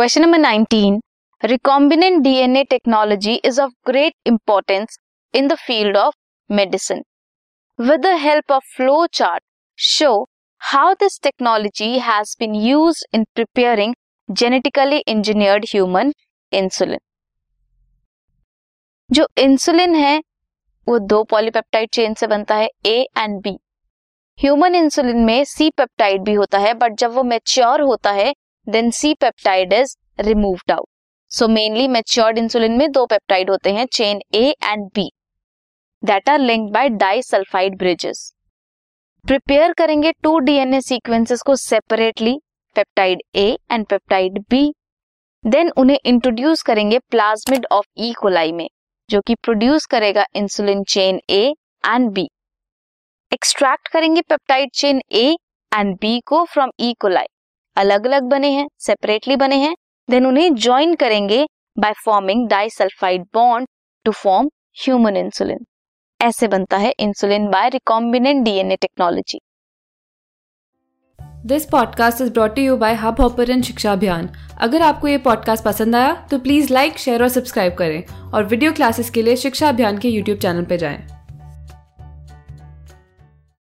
Question number 19 recombinant DNA technology is of great importance in the field of medicine with the help of flow chart show how this technology has been use in preparing genetically engineered human insulin जो insulin है, वो दो polypeptide chain से बनता है A and B human insulin में C peptide भी होता है बट जब वो मेच्योर होता है then C peptide is removed out so mainly matured insulin में दो पेप्टाइड होते हैं chain A and B that are linked by disulphide bridges prepare करेंगे टू डीएनए सीक्वेंसेस को separately peptide A and peptide B then उन्हें introduce करेंगे plasmid of E coli में, जो कि प्रोड्यूस करेगा insulin chain A and B extract करेंगे peptide chain A and B को फ्रॉम ई कोलाई अलग अलग बने हैं सेपरेटली बने हैं देन उन्हें ज्वाइन करेंगे by forming disulphide bond to form human insulin ऐसे बनता है insulin by recombinant DNA technology this podcast is brought you by Hubhopper Shiksha Abhiyan अगर आपको ये पॉडकास्ट पसंद आया तो प्लीज़ लाइक शेयर और सब्सक्राइब करें और वीडियो क्लासेस के लिए शिक्षा अभियान के यूट्यूब चैनल पर जाएँ।